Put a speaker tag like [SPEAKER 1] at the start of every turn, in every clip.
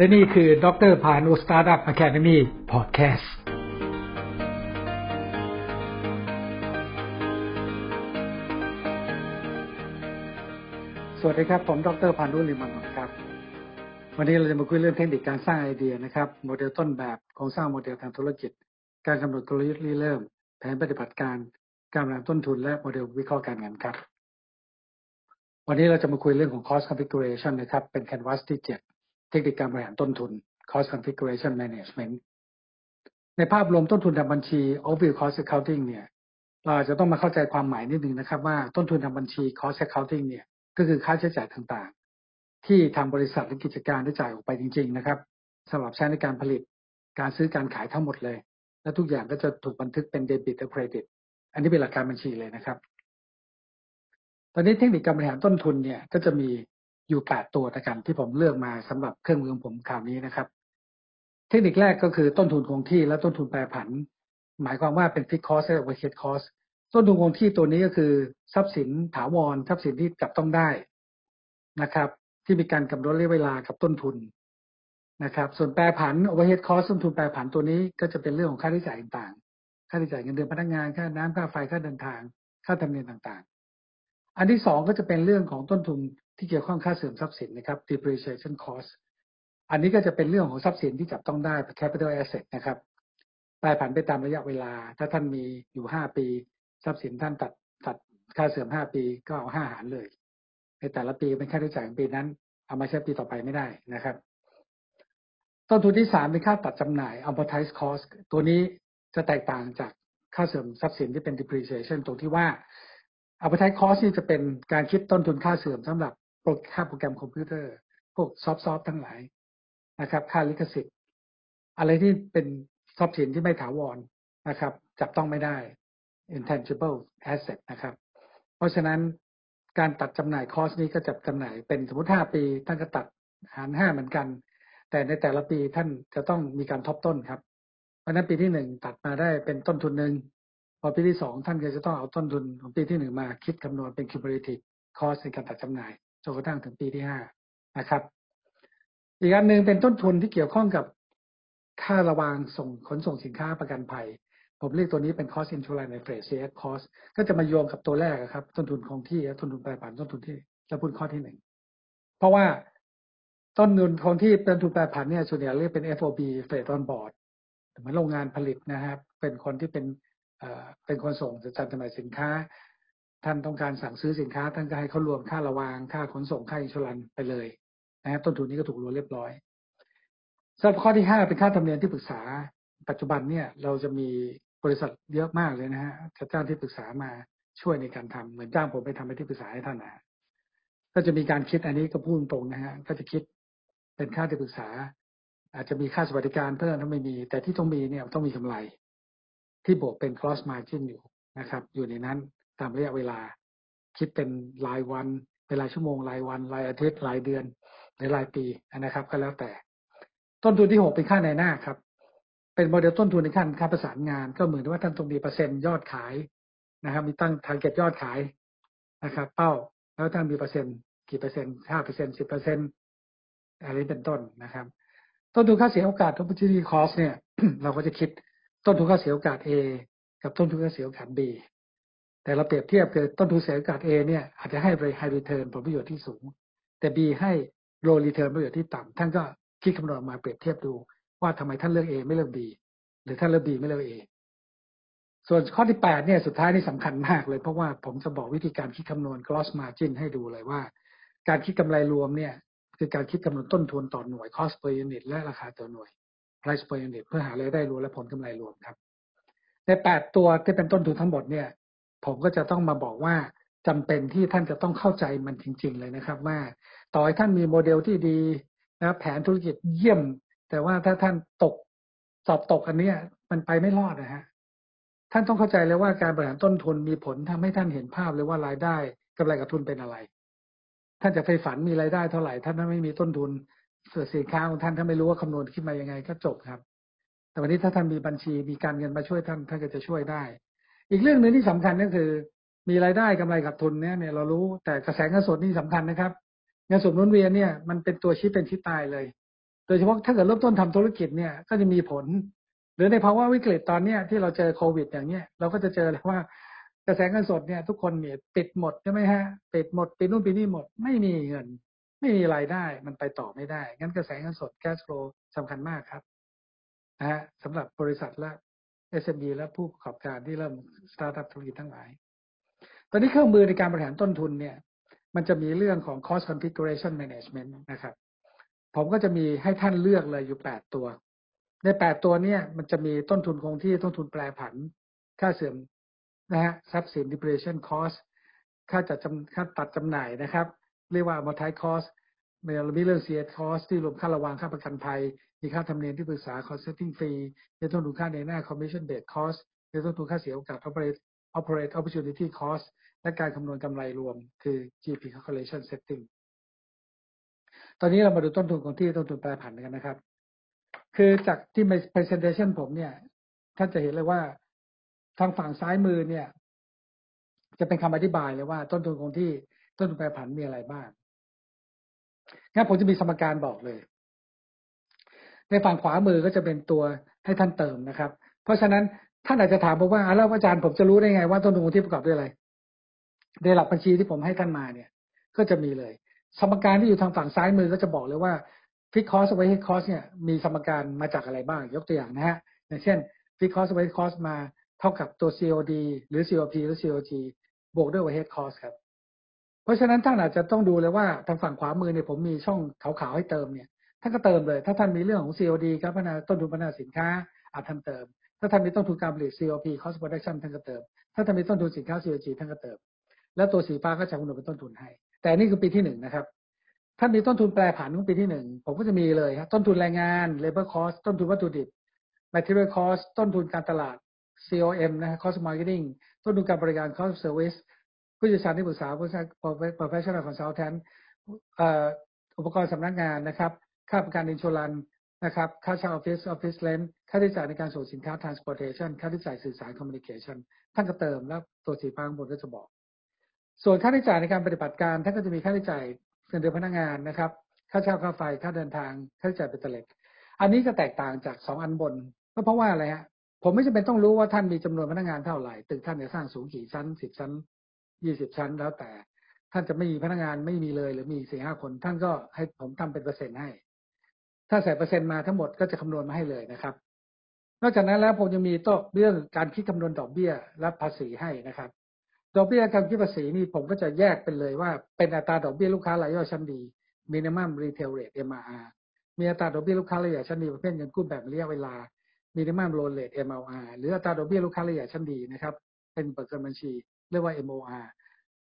[SPEAKER 1] และนี่คือดรพานุ Startup Academy Podcast สวัสดีครับ ผมดรพานุลิมันครับ วันนี้เราจะมาคุยเรื่องเทคนิคการสร้างไอเดียนะครับ โมเดลต้นแบบโครงสร้างโมเดลทางธุรกิจ การกำหนดกลยุทธ์ริเริ่ม แผนปฏิบัติการ การบริหารต้นทุนและโมเดลวิเคราะห์การเงินครับ วันนี้เราจะมาคุยเรื่องของ cost configuration นะครับ เป็น canvas ที่7 เทคนิคการบริหารต้นทุน cost configuration management ในภาพรวมต้นทุนทางบัญชี overview cost accounting เนี่ยเราอาจจะต้องมาเข้าใจความหมายนิดนึงนะครับ ว่าต้นทุนทางบัญชี cost accounting เนี่ยก็คือค่าใช้จ่ายต่างๆ ที่ทางบริษัทหรือกิจการได้จ่ายออกไปจริง ๆ นะครับสำหรับใช้ในการผลิตการซื้อการขายทั้งหมดเลย และทุกอย่างก็จะถูกบันทึกเป็นเดบิตและเครดิตอันนี้เป็นหลักการบัญชีเลยนะครับ ตอนนี้เทคนิคการบริหารต้นทุนเนี่ยก็จะมี อยู่แปดตัวนะกันที่ผมเลือกมาสำหรับเครื่องมือของผมคราวนี้นะครับ เทคนิคแรกก็คือต้นทุนคงที่และต้นทุนแปรผัน หมายความว่าเป็น fixed cost และ overhead cost ต้นทุนคงที่ตัวนี้ก็คือทรัพย์สินถาวรทรัพย์สินที่จับต้องได้นะครับ ที่มีการกำหนดระยะเวลากับต้นทุนนะครับ ส่วนแปรผัน overhead cost ต้นทุนแปรผันตัวนี้ก็จะเป็นเรื่องของค่าใช้จ่ายต่างๆ ค่าใช้จ่ายเงินเดือนพนักงานค่าน้ำค่าไฟค่าเดินทาง ค่าธรรมเนียมต่างๆ อันที่สองก็จะเป็นเรื่องของต้นทุน ที่เกี่ยวข้องค่าเสื่อมทรัพย์สินนะครับ depreciation cost อันนี้ก็จะเป็นเรื่องของทรัพย์สินที่จับต้องได้ capital asset นะครับแปรผันไปตามระยะเวลา ถ้าท่านมีอยู่ห้าปี ทรัพย์สินท่านตัดตัดค่าเสื่อมห้าปีก็เอาห้าหารเลย ในแต่ละปีเป็นค่าใช้จ่ายของปีนั้น เอามาใช้ปีต่อไปไม่ได้นะครับ ต้นทุนที่สามเป็นค่าตัดจำหน่าย amortize cost ตัวนี้จะแตกต่างจากค่าเสื่อมทรัพย์สินที่เป็น depreciation ตรงที่ว่า amortize cost นี่จะเป็นการคิดต้นทุนค่าเสื่อมสำหรับ ค่าโปรแกรมคอมพิวเตอร์ พวกซอฟต์ซอฟทั้งหลายนะครับ ค่าลิขสิทธิ์ อะไรที่เป็นทรัพย์สินที่ไม่ถาวรนะครับ จับต้องไม่ได้ intangible asset นะครับ เพราะฉะนั้นการตัดจำหน่ายคอสนี้ก็จะจำหน่ายเป็นสมมติห้าปีท่านก็ตัดหารห้าเหมือนกัน แต่ในแต่ละปีท่านจะต้องมีการทบต้นครับ เพราะนั้นปีที่หนึ่งตัดมาได้เป็นต้นทุนหนึ่งพอปีที่สองท่านก็จะต้องเอาต้นทุนของปีที่หนึ่งมาคิดคำนวณเป็น cumulative cost ในการตัดจำหน่าย จนกระทั่งถึงปีที่ห้านะครับ อีกอันหนึ่งเป็นต้นทุนที่เกี่ยวข้องกับค่าระวางส่งขนส่งสินค้าประกันภัย ผมเรียกตัวนี้เป็น cost insurance ใน phrase CX cost ก็จะมาโยงกับตัวแรกครับ ต้นทุนคงที่และต้นทุนแปรผันต้นทุนที่จะพูดข้อที่หนึ่งเพราะว่าต้นทุนคงที่เป็นทุนแปรผันเนี่ยส่วนใหญ่เรียกเป็น FOB freight on board เหมือนโรงงานผลิตนะครับ เป็นคนที่เป็นเป็นคนส่งจัดจำหน่ายสินค้า ท่านต้องการสั่งซื้อสินค้า ท่านก็ให้เขารวมค่าระวางค่าขนส่งค่าอินชูรันไปเลยนะต้นทุนนี้ก็ถูกรวมเรียบร้อยสำหรับข้อที่ห้าเป็นค่าธรรมเนียมที่ปรึกษา ปัจจุบันเนี่ยเราจะมีบริษัทเยอะมากเลยนะฮะจะจ้างที่ปรึกษามาช่วยในการทำเหมือนจ้างผมไปทำเป็นที่ปรึกษาให้ท่านนะก็จะมีการคิดอันนี้ก็พูดตรงนะฮะก็จะคิดเป็นค่าที่ปรึกษา อาจจะมีค่าสวัสดิการเพิ่มถ้าไม่มี แต่ที่ต้องมีเนี่ยต้องมีกำไร ที่บวกเป็น cross margin อยู่นะครับ อยู่ในนั้น ตามระยะเวลา คิดเป็นรายวันเป็นรายชั่วโมงรายวันรายอาทิตย์รายเดือนหรือรายปีนะครับ ก็แล้วแต่ ต้นทุนที่หกเป็นค่าในหน้าครับ เป็นโมเดลต้นทุนในขั้นค่าประสานงาน ก็เหมือนว่าท่านต้องมีเปอร์เซ็นต์ยอดขายนะครับ มีตั้ง target ยอดขายนะครับ เป้าแล้วท่านมีเปอร์เซ็นต์กี่เปอร์เซ็นต์ห้าเปอร์เซ็นต์สิบเปอร์เซ็นต์อะไรเป็นต้นนะครับ ต้นทุนค่าเสียโอกาส opportunity cost เนี่ย เราก็จะคิดต้นทุนค่าเสียโอกาส A กับต้นทุนค่าเสียโอกาส B แต่เราเปรียบเทียบคือต้นทุนเสียโอกาส A เนี่ยอาจจะให้ high return ผลประโยชน์ที่สูง แต่ B ให้ low return ประโยชน์ที่ต่ำท่านก็คิดคำนวณออกมาเปรียบเทียบดูว่าทำไมท่านเลือก A ไม่เลือก B หรือท่านเลือก B ไม่เลือก A ส่วนข้อที่แปดเนี่ยสุดท้ายนี่สำคัญมากเลยเพราะว่าผมจะบอกวิธีการคิดคำนวณ gross margin ให้ดูเลยว่า การคิดกำไรรวมเนี่ยคือการคิดคำนวณต้นทุนต่อหน่วย cost per unit และราคาต่อหน่วย price per unit เพื่อหารายได้รวมและผลกำไรรวมครับ ในแปดตัวที่เป็นต้นทุนทั้งหมดเนี่ย ผมก็จะต้องมาบอกว่าจำเป็นที่ท่านจะต้องเข้าใจมันจริง ๆ เลยนะครับ ว่าต่อให้ท่านมีโมเดลที่ดีนะแผนธุรกิจเยี่ยม แต่ว่าถ้าท่านตกสอบตกอันนี้มันไปไม่รอดนะฮะท่านต้องเข้าใจเลยว่าการบริหารต้นทุนมีผลทำให้ท่านเห็นภาพเลยว่ารายได้กำไรกับทุนเป็นอะไร ท่านจะไปฝันมีรายได้เท่าไหร่ ท่านถ้าไม่มีต้นทุนสื่อสินค้าของท่านถ้าไม่รู้ว่าคำนวณขึ้นมายังไงก็จบครับ แต่วันนี้ถ้าท่านมีบัญชีมีการเงินมาช่วยท่านท่านก็จะช่วยได้ อีกเรื่องหนึ่งที่สำคัญก็คือ มีรายได้กำไรกับทุนเนี่ยเนี่ยเรารู้แต่กระแสเงินสดนี่สำคัญนะครับเงินสดหมุนเวียนเนี่ยมันเป็นตัวชี้เป็นชี้ตายเลย โดยเฉพาะถ้าเกิดเริ่มต้นทำธุรกิจเนี่ยก็จะมีผล หรือในภาวะวิกฤตตอนเนี้ยที่เราเจอโควิด อย่างเนี้ยเราก็จะเจอเลยว่ากระแสเงินสดเนี่ยทุกคนเนี่ยปิดหมดใช่ไหมฮะปิดหมดปิดนู่นปิดนี่หมดไม่มีเงิน ไม่มีรายได้มันไปต่อไม่ได้ งั้นกระแสเงินสดแคชโฟลสำคัญมากครับนะฮะสำหรับบริษัทและ SME และผู้ประกอบการที่เริ่มสตาร์ทอัพธุรกิจทั้งหลาย ตอนนี้เครื่องมือในการบริหารต้นทุนเนี่ย มันจะมีเรื่องของ cost configuration management นะครับ ผมก็จะมีให้ท่านเลือกเลยอยู่แปดตัว ในแปดตัวเนี่ยมันจะมีต้นทุนคงที่ต้นทุนแปรผัน ค่าเสื่อมนะฮะ ทรัพย์สิน depreciation cost ค่าจัดจำค่าตัดจำหน่ายนะครับ เรียกว่า amortize cost มีเรื่อง CS cost ที่รวมค่าระวางค่าประกันภัย มีค่าธรรมเนียมที่ปรึกษา consulting fee มีต้นทุนค่าในหน้า commission based cost มีต้นทุนค่าเสียโอกาส operate operate opportunity cost และการคำนวณกำไรรวม คือ GP calculation setting ตอนนี้เรามาดูต้นทุนของที่ต้นทุนแปรผันกันนะครับ คือจากที่ใน presentation ผมเนี่ยท่านจะเห็นเลยว่าทางฝั่งซ้ายมือเนี่ย จะเป็นคำอธิบายเลยว่าต้นทุนคงที่ต้นทุนแปรผันมีอะไรบ้าง งั้นผมจะมีสมการบอกเลย ในฝั่งขวามือก็จะเป็นตัวให้ท่านเติมนะครับ เพราะฉะนั้นท่านอาจจะถามผมว่าแล้วอาจารย์ผมจะรู้ได้ไง ว่าต้นทุนที่ประกอบด้วยอะไรในหลักบัญชีที่ผมให้ท่านมาเนี่ย ก็จะมีเลย สมการที่อยู่ทางฝั่งซ้ายมือก็จะบอกเลยว่า fixed cost variable cost เนี่ยมีสมการมาจากอะไรบ้าง ยกตัวอย่างนะฮะอย่างเช่นฟิกคอสไว้คอสมาเท่ากับตัว COD หรือ COP หรือ COG บวกด้วย overhead cost ครับ เพราะฉะนั้นท่านอาจจะต้องดูเลยว่าทางฝั่งขวามือเนี่ยผมมีช่องขาวๆให้เติมเนี่ยท่านก็เติมเลย ถ้าท่านมีเรื่องของ COD ครับพัฒนาต้นทุนพัฒนาสินค้าอาจท่านเติม ถ้าท่านมีต้นทุนการผลิต COP cost production ท่านก็เติม ถ้าท่านมีต้นทุนสินค้า COG ท่านก็เติม แล้วตัวสีฟ้าก็จะคำนวณเป็นต้นทุนให้ แต่นี่คือปีที่หนึ่งนะครับ ท่านมีต้นทุนแปรผันของปีที่หนึ่งผมก็จะมีเลยครับต้นทุนแรงงาน labor cost ต้นทุนวัตถุดิบ material cost ต้นทุนการตลาด COM นะ cost marketing ต้นทุนการบริการ cost service ผู้เชี่ยวชาญที่ปรึกษาผู้ช professional consultant อุปกรณ์สำนักงานนะครับ ค่าประกันอินช r รันนะครับ ค่าเช่าออฟฟิศออฟฟิศเลนค่าใช้จ่ายในการส่งสินค้า transportation ค่าใช้จ่ายสื่อสาร communication ท่านก็เติมแล้วตัวสีฟ้าข้างบนก็จะบอก ส่วนค่าใช้จ่ายในการปฏิบัติการท่านก็จะมีค่าใช้จ่ายเงินเดือนพนักงานนะครับ ค่าเช่าค่าไฟค่าเดินทาง ค่าใช้จ่ายเบ็ดเตล็ดอันนี้ก็แตกต่างจากสองอันบนก็เพราะว่าอะไรฮะผมไม่จำเป็นต้องรู้ว่าท่านมีจำนวนพนักงานเท่าไหร่ตึกท่านจะสร้างสูงกี่ชั้นสิบชั้น ยี่สิบชั้นแล้วแต่ ท่านจะไม่มีพนักงานไม่มีเลย หรือมีสี่ห้าคน ท่านก็ให้ผมทำเป็นเปอร์เซ็นต์ให้ ถ้าใส่เปอร์เซ็นต์มาทั้งหมดก็จะคำนวณมาให้เลยนะครับ นอกจากนั้นแล้วผมยังมีโต๊ะเรื่องการคิดคำนวณดอกเบี้ยและภาษีให้นะครับดอกเบี้ยการคิดภาษีนี่ผมก็จะแยกเป็นเลยว่าเป็นอัตราดอกเบี้ยลูกค้ารายย่อยชั้นดี minimum retail rate MRR มีอัตราดอกเบี้ยลูกค้าระยะชั้นดีประเภทเงินกู้แบบระยะเวลา minimum loan rate MLR หรืออัตราดอกเบี้ยลูกค้าระยะชั้นดีนะครับ เป็นเปิดเกินบัญชี เรียกว่า MOR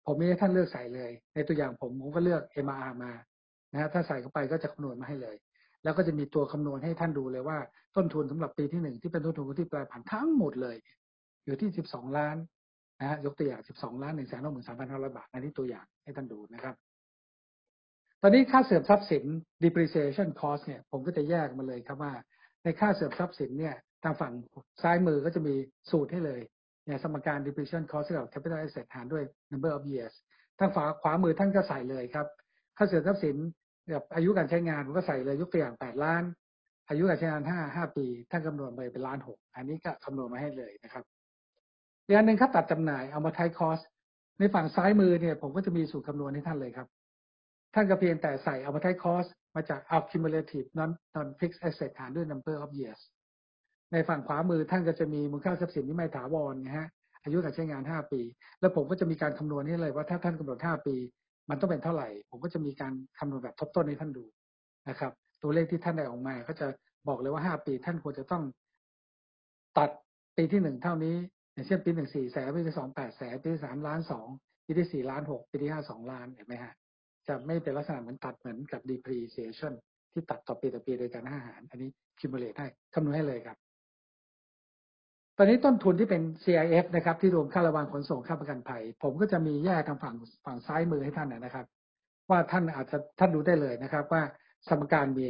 [SPEAKER 1] ผมมีให้ท่านเลือกใส่เลย ในตัวอย่างผมผมก็เลือก MRR มานะฮะถ้าใส่เข้าไปก็จะคำนวณมาให้เลย แล้วก็จะมีตัวคำนวณให้ท่านดูเลยว่า ต้นทุนสำหรับปีที่หนึ่งที่เป็นต้นทุนที่แปรผันทั้งหมดเลย อยู่ที่ 12 ล้านนะฮะยกตัวอย่าง 12 ล้าน1 3 3 5 0 0บาทอันนี้ตัวอย่างให้ท่านดูนะครับ ตอนนี้ค่าเสื่อมทรัพย์สิน depreciation cost เนี่ยผมก็จะแยกมาเลยครับว่า ในค่าเสื่อมทรัพย์สินเนี่ยทางฝั่งซ้ายมือก็จะมีสูตรให้เลย เนี่ยสมการ depreciation cost กับ capital asset หารด้วย number of years ทางฝาขวามือท่านก็ใส่เลยครับค่าเสื่อมทรัพย์สินแบบอายุการใช้งานผมก็ใส่เลยยกตัวอย่าง8ล้าน อายุการใช้งาน5 5ปีท่านคำนวณไปเป็นล้านหกอันนี้ก็คำนวณมาให้เลยนะครับอีกอันหนึ่งค่าตัดจำหน่ายเอามาไทยคอสในฝั่งซ้ายมือเนี่ยผมก็จะมีสูตรคำนวณให้ท่านเลยครับ ท่านก็เพียงแต่ใส่เอามาไทยคอสมาจาก accumulative non non fixed asset หารด้วย number of years ในฝั่งขวามือท่านก็จะมีมูลค่าทรัพย์สินที่ไม่ถาวรนะฮะอายุการใช้งาน 5 ปี แล้วผมก็จะมีการคำนวณให้เลยว่าถ้าท่านกำหนด 5 ปี มันต้องเป็นเท่าไหร่ ผมก็จะมีการคำนวณแบบทบต้นให้ท่านดูนะครับ ตัวเลขที่ท่านได้ออกมาก็จะบอกเลยว่า 5 ปี ท่านควรจะต้องตัดปีที่หนึ่งเท่านี้อย่างเช่นปีหนึ่งสี่แสนปีที่สองแปดแสนปีที่สามล้านสองปีที่สี่ล้านหกปีที่ห้าสองล้านเห็นไหมฮะจะไม่เป็นลักษณะเหมือนตัดเหมือนกับ depreciation ที่ตัดต่อปีต่อปีโดยการห้าหาร อันนี้ cumulate ให้คำนวณให้เลยครับ ตอนนี้ต้นทุนที่เป็น CIF นะครับ ที่รวมค่าระวางขนส่งค่าประกันภัย ผมก็จะมีแยกทางฝั่งฝั่งซ้ายมือให้ท่านนะครับ ว่าท่านอาจจะท่านดูได้เลยนะครับ ว่าสมการมี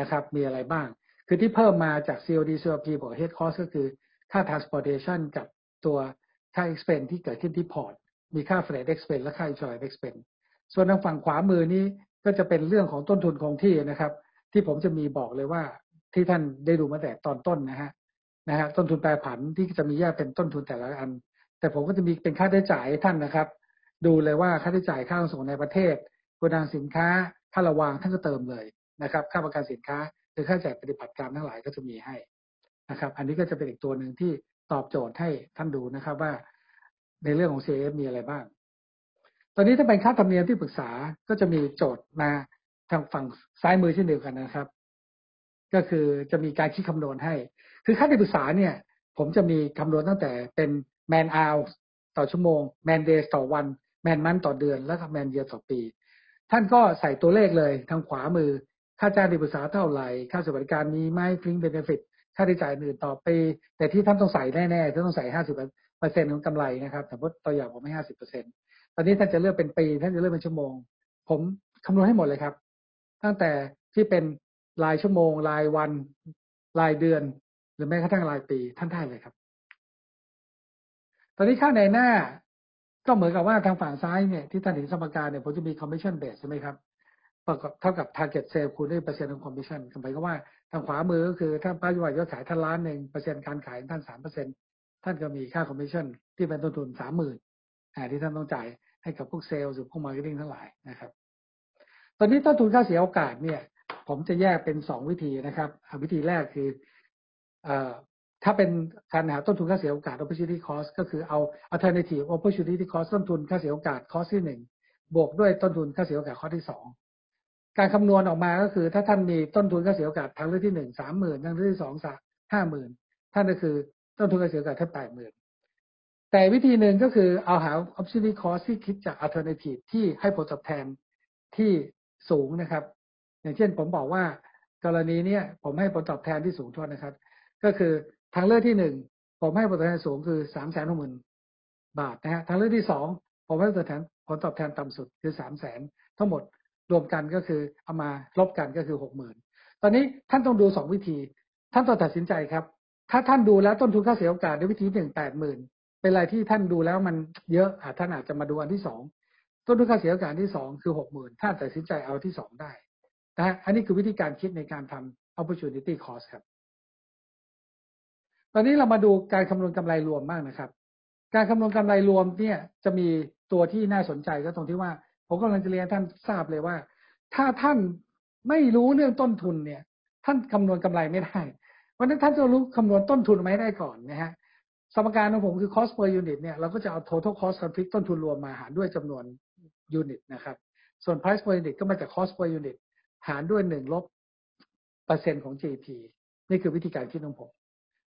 [SPEAKER 1] นะครับ มีอะไรบ้าง คือที่เพิ่มมาจาก COD COP บวก head cost ก็คือค่า transportation กับตัวค่า expense ที่เกิดขึ้นที่พอร์ตมีค่า freight expense และค่า insurance expense ส่วนทางฝั่งขวามือนี้ก็จะเป็นเรื่องของต้นทุนคงที่นะครับ ที่ผมจะมีบอกเลยว่าที่ท่านได้ดูมาแต่ตอนต้นนะฮะ นะฮะต้นทุนแปรผันที่จะมีแยกเป็นต้นทุนแต่ละอัน แต่ผมก็จะมีเป็นค่าใช้จ่ายท่านนะครับ ดูเลยว่าค่าใช้จ่ายค่าขนส่งในประเทศโกดังสินค้าค่าระวางท่านก็เติมเลยนะครับ ค่าประกันสินค้าหรือค่าจ่ายปฏิบัติการทั้งหลายก็จะมีให้นะครับ อันนี้ก็จะเป็นอีกตัวหนึ่งที่ตอบโจทย์ให้ท่านดูนะครับว่า ในเรื่องของ CF มีอะไรบ้าง ตอนนี้ถ้าเป็นค่าธรรมเนียมที่ปรึกษาก็จะมีโจทย์มาทางฝั่งซ้ายมือเช่นเดียวกันนะครับ ก็คือจะมีการคิดคำนวณให้ คือค่าที่ปรึกษาเนี่ย ผมจะมีคำนวณตั้งแต่เป็น man hour ต่อชั่วโมง man days ต่อวัน man month ต่อเดือนแล้วก็ man year ต่อปี ท่านก็ใส่ตัวเลขเลยทางขวามือ ค่าจ้างที่ปรึกษาเท่าไหร่ ค่าสวัสดิการมีไหม fringe benefit ค่าใช้จ่ายอื่นต่อปี แต่ที่ท่านต้องใส่แน่ๆท่านต้องใส่ห้าสิบเปอร์เซ็นต์ของกำไรนะครับสมมติตัวอย่างผมให้ห้าสิบเปอร์เซ็นต์ตอนนี้ท่านจะเลือกเป็นปี ท่านจะเลือกเป็นชั่วโมง ผมคำนวณให้หมดเลยครับ ตั้งแต่ที่เป็นรายชั่วโมง รายวัน รายเดือน หรือแม้กระทั่งรายปีท่านได้เลยครับ ตอนนี้ค่าในหน้าก็เหมือนกับว่าทางฝั่งซ้ายเนี่ยที่ท่านเห็นสมการเนี่ยผมจะมี commission base ใช่ไหมครับประกอบเท่ากับ target sale คูณด้วยเปอร์เซ็นต์ของ commission หมายความว่าทางขวามือก็คือถ้าป้ายอดยอดขายท่านล้านหนึ่งเปอร์เซ็นต์การขายท่านสามเปอร์เซ็นต์ท่านก็มีค่า commission ที่เป็นต้นทุนสามหมื่นที่ท่านต้องจ่ายให้กับพวกเซลล์หรือพวก marketing ทั้งหลายนะครับ ตอนนี้ต้นทุนค่าเสียโอกาสเนี่ย ผมจะแยกเป็นสองวิธีนะครับ วิธีแรกคือ ถ้าเป็นการหาต้นทุนค่าเสียโอกาส opportunity cost ก็คือเอา alternative opportunity cost ต้นทุนค่าเสียโอกาส cost ที่หนึ่งบวกด้วยต้นทุนค่าเสียโอกาสข้อที่สองการคำนวณออกมาก็คือ ถ้าท่านมีต้นทุนค่าเสียโอกาสทางเลือกที่หนึ่งสามหมื่นทางเลือกที่สองสามห้าหมื่นท่านก็คือต้นทุนค่าเสียโอกาสแค่แปดหมื่นแต่วิธีหนึ่งก็คือเอาหา opportunity cost ที่คิดจาก alternative ที่ให้ผลตอบแทนที่สูงนะครับ อย่างเช่นผมบอกว่ากรณีเนี้ยผมให้ผลตอบแทนที่สูงทวดนะครับ ก็คือทางเลือกที่หนึ่งผมให้ผลตอบแทนสูงคือสามแสนหกหมื่นบาทนะฮะทางเลือกที่สองผมให้ผลตอบแทนผลตอบแทนต่ำสุดคือสามแสนทั้งหมดรวมกันก็คือเอามาลบกันก็คือหกหมื่นตอนนี้ท่านต้องดูสองวิธี ท่านต้องตัดสินใจครับ ถ้าท่านดูแล้วต้นทุนค่าเสียโอกาสในวิธีหนึ่งแปดหมื่นเป็นอะไรที่ท่านดูแล้วมันเยอะอาจท่านอาจจะมาดูอันที่สองต้นทุนค่าเสียโอกาสที่สองคือหกหมื่นท่านตัดสินใจเอาที่สองได้นะฮะอันนี้คือวิธีการคิดในการทำ opportunity cost ครับ ตอนนี้เรามาดูการคำนวณกำไรรวมบ้างนะครับ การคำนวณกำไรรวมเนี่ยจะมีตัวที่น่าสนใจก็ตรงที่ว่า ผมกำลังจะเรียนท่านทราบเลยว่า ถ้าท่านไม่รู้เรื่องต้นทุนเนี่ย ท่านคำนวณกำไรไม่ได้เพราะนั้นท่านจะรู้คำนวณต้นทุนไหมได้ก่อนนะฮะสมการของผมคือ cost per unit เนี่ยเราก็จะเอา total cost conflict ต้นทุนรวมมาหารด้วยจำนวน unit นะครับ ส่วน price per unit ก็มาจาก cost per unit หารด้วยหนึ่งลบเปอร์เซ็นต์ของ GP นี่คือวิธีการคิดของผม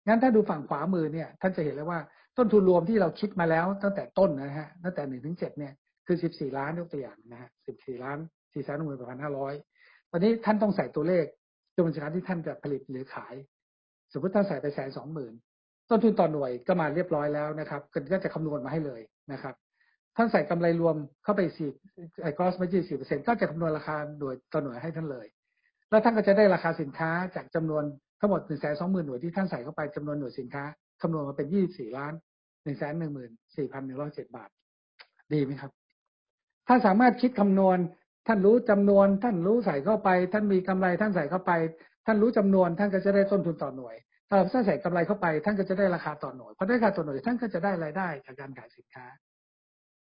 [SPEAKER 1] งั้นถ้าดูฝั่งขวามือเนี่ยท่านจะเห็นเลยว่าต้นทุนรวมที่เราคิดมาแล้วตั้งแต่ต้นนะฮะตั้งแต่หนึ่งถึงเจ็ดเนี่ยคือสิบสี่ล้านยกตัวอย่างนะฮะสิบสี่ล้านสี่แสนหนึ่งหมื่นแปดพันห้าร้อยตอนนี้ท่านต้องใส่ตัวเลขจำนวนสินค้าที่ท่านจะผลิตหรือขาย สมมติท่านใส่ไปแสนสองหมื่นต้นทุนต่อหน่วยก็มาเรียบร้อยแล้วนะครับก็จะคำนวณมาให้เลยนะครับ ท่านใส่กำไรรวมเข้าไปสี่ไอ้ gross margin สี่เปอร์เซ็นต์ก็จะคำนวณราคาหน่วยต่อหน่วยให้ท่านเลย แล้วท่านก็จะได้ราคาสินค้าจากจำนวน ทั้งหมดหนึ่งแสนสองหมื่นหน่วยที่ท่านใส่เข้าไปจำนวนหน่วยสินค้าคำนวณมาเป็นยี่สี่ล้านหนึ่งแสนหนึ่งหมื่นสี่พันหนึ่งร้อยเจ็ดบาท ดีไหมครับท่าสามารถคิดคำนวณ ท่านรู้จำนวน ท่านรู้ใส่เข้าไป ท่านมีกำไรท่านใส่เข้าไป ท่านรู้จำนวน ท่านก็จะได้ต้นทุนต่อหน่วย ถ้าท่านใส่กำไรเข้าไป ท่านก็จะได้ราคาต่อหน่วยพอได้ราคาต่อหน่วย ท่านก็จะได้รายได้จากการขายสินค้า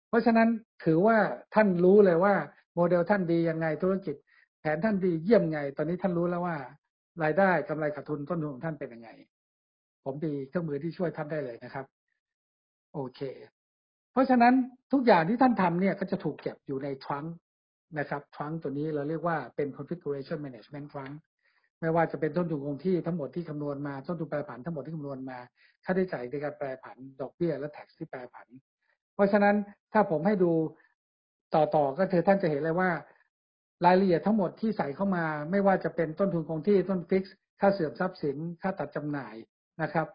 [SPEAKER 1] เพราะฉะนั้นถือว่าท่านรู้เลยว่า โมเดลท่านดียังไงธุรกิจ แผนท่านดีเยี่ยมไง ตอนนี้ท่านรู้แล้วว่า รายได้กำไรขาดทุนต้นทุนของท่านเป็นยังไง ผมมีเครื่องมือที่ช่วยท่านได้เลยนะครับ โอเค เพราะฉะนั้นทุกอย่างที่ท่านทำเนี่ยก็จะถูกเก็บอยู่ในทรังนะครับทรังตัวนี้เราเรียกว่าเป็น configuration management trunk ไม่ว่าจะเป็นต้นทุนคงที่ทั้งหมดที่คำนวณมาต้นทุนแปรผันทั้งหมดที่คำนวณมาค่าใช้จ่ายในการแปรผันดอกเบี้ยและ tax ที่แปรผัน เพราะฉะนั้นถ้าผมให้ดูต่อต่อก็คือท่านจะเห็นเลยว่า รายละเอียดทั้งหมดที่ใส่เข้ามา ไม่ว่าจะเป็นต้นทุนคงที่ต้นฟิกซ์ค่าเสื่อมทรัพย์สิน ค่าตัดจำหน่ายนะครับ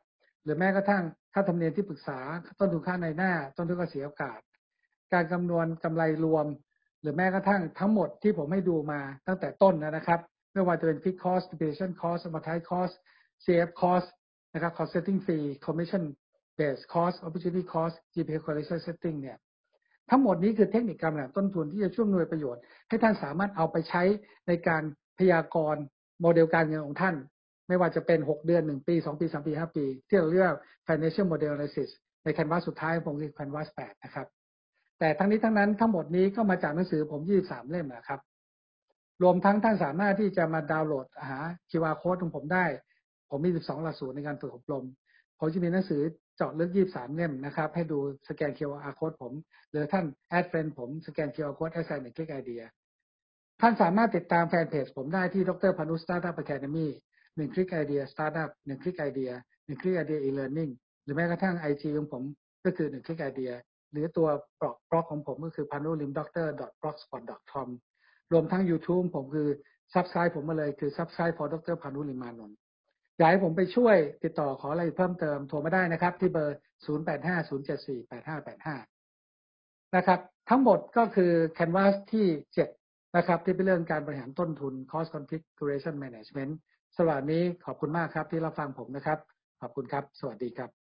[SPEAKER 1] หรือแม้กระทั่งค่าธรรมเนียมที่ปรึกษา ต้นทุนค่าในหน้า ต้นทุนค่าเสียโอกาส การคำนวณกำไรรวม หรือแม้กระทั่งทั้งหมดที่ผมให้ดูมาตั้งแต่ต้นนะครับ ไม่ว่าจะเป็น fixed cost depreciation cost amortized cost CF cost นะครับ cost setting fee commission base cost opportunity cost GPA correction setting เนี่ย ทั้งหมดนี้คือเทคนิคการบริหารต้นทุนที่จะช่วยหน่วยประโยชน์ ให้ท่านสามารถเอาไปใช้ในการพยากรณ์โมเดลการเงินของท่าน ไม่ว่าจะเป็น 6 เดือน 1 ปี 2 ปี 3 ปี 5 ปี ที่เราเรียก financial model analysis ใน Canvas สุดท้ายผมคือ Canvas 8 นะครับ แต่ทั้งนี้ทั้งนั้นทั้งหมดนี้ก็มาจากหนังสือผม 23 เล่มนะครับ รวมทั้งท่านสามารถที่จะมาดาวน์โหลดหา QR code ของผมได้ ผมมี 12 หลักสูตรในการฝึกอบรม ผมจะมีหนังสือ เจาะลึก 23 เล่มนะครับ ให้ดูสแกน QR code ผม หรือท่าน add friend ผมสแกน QR code at sign หนึ่งคลิกไอเดียท่านสามารถติดตามแฟนเพจผมได้ที่ดรพานุ Startup Academy หนึ่งคลิกไอเดียสตาร์ทอัพหนึ่งคลิกไอเดียหนึ่งคลิกไอเดีย e-learning หรือแม้กระทั่ง IG ของผมก็คือหนึ่งคลิกไอเดียหรือตัวบล็อกบล็อกของผมก็คือ p a n u l i m d o c t o r b l o g s p o t com รวมทั้ง YouTube ผมคือ Subscribe ผมมาเลยคือ Subscribe for Dr. พานุลิมานนท์ อยากให้ผมไปช่วยติดต่อขออะไรเพิ่มเติมโทรมาได้นะครับ ที่เบอร์ 0850748585 นะครับ ทั้งหมดก็คือ Canvas ที่ 7 นะครับ ที่เป็นเรื่องการบริหารต้นทุน Cost Configuration Management สำหรับนี้ขอบคุณมากครับที่รับฟังผมนะครับ ขอบคุณครับ สวัสดีครับ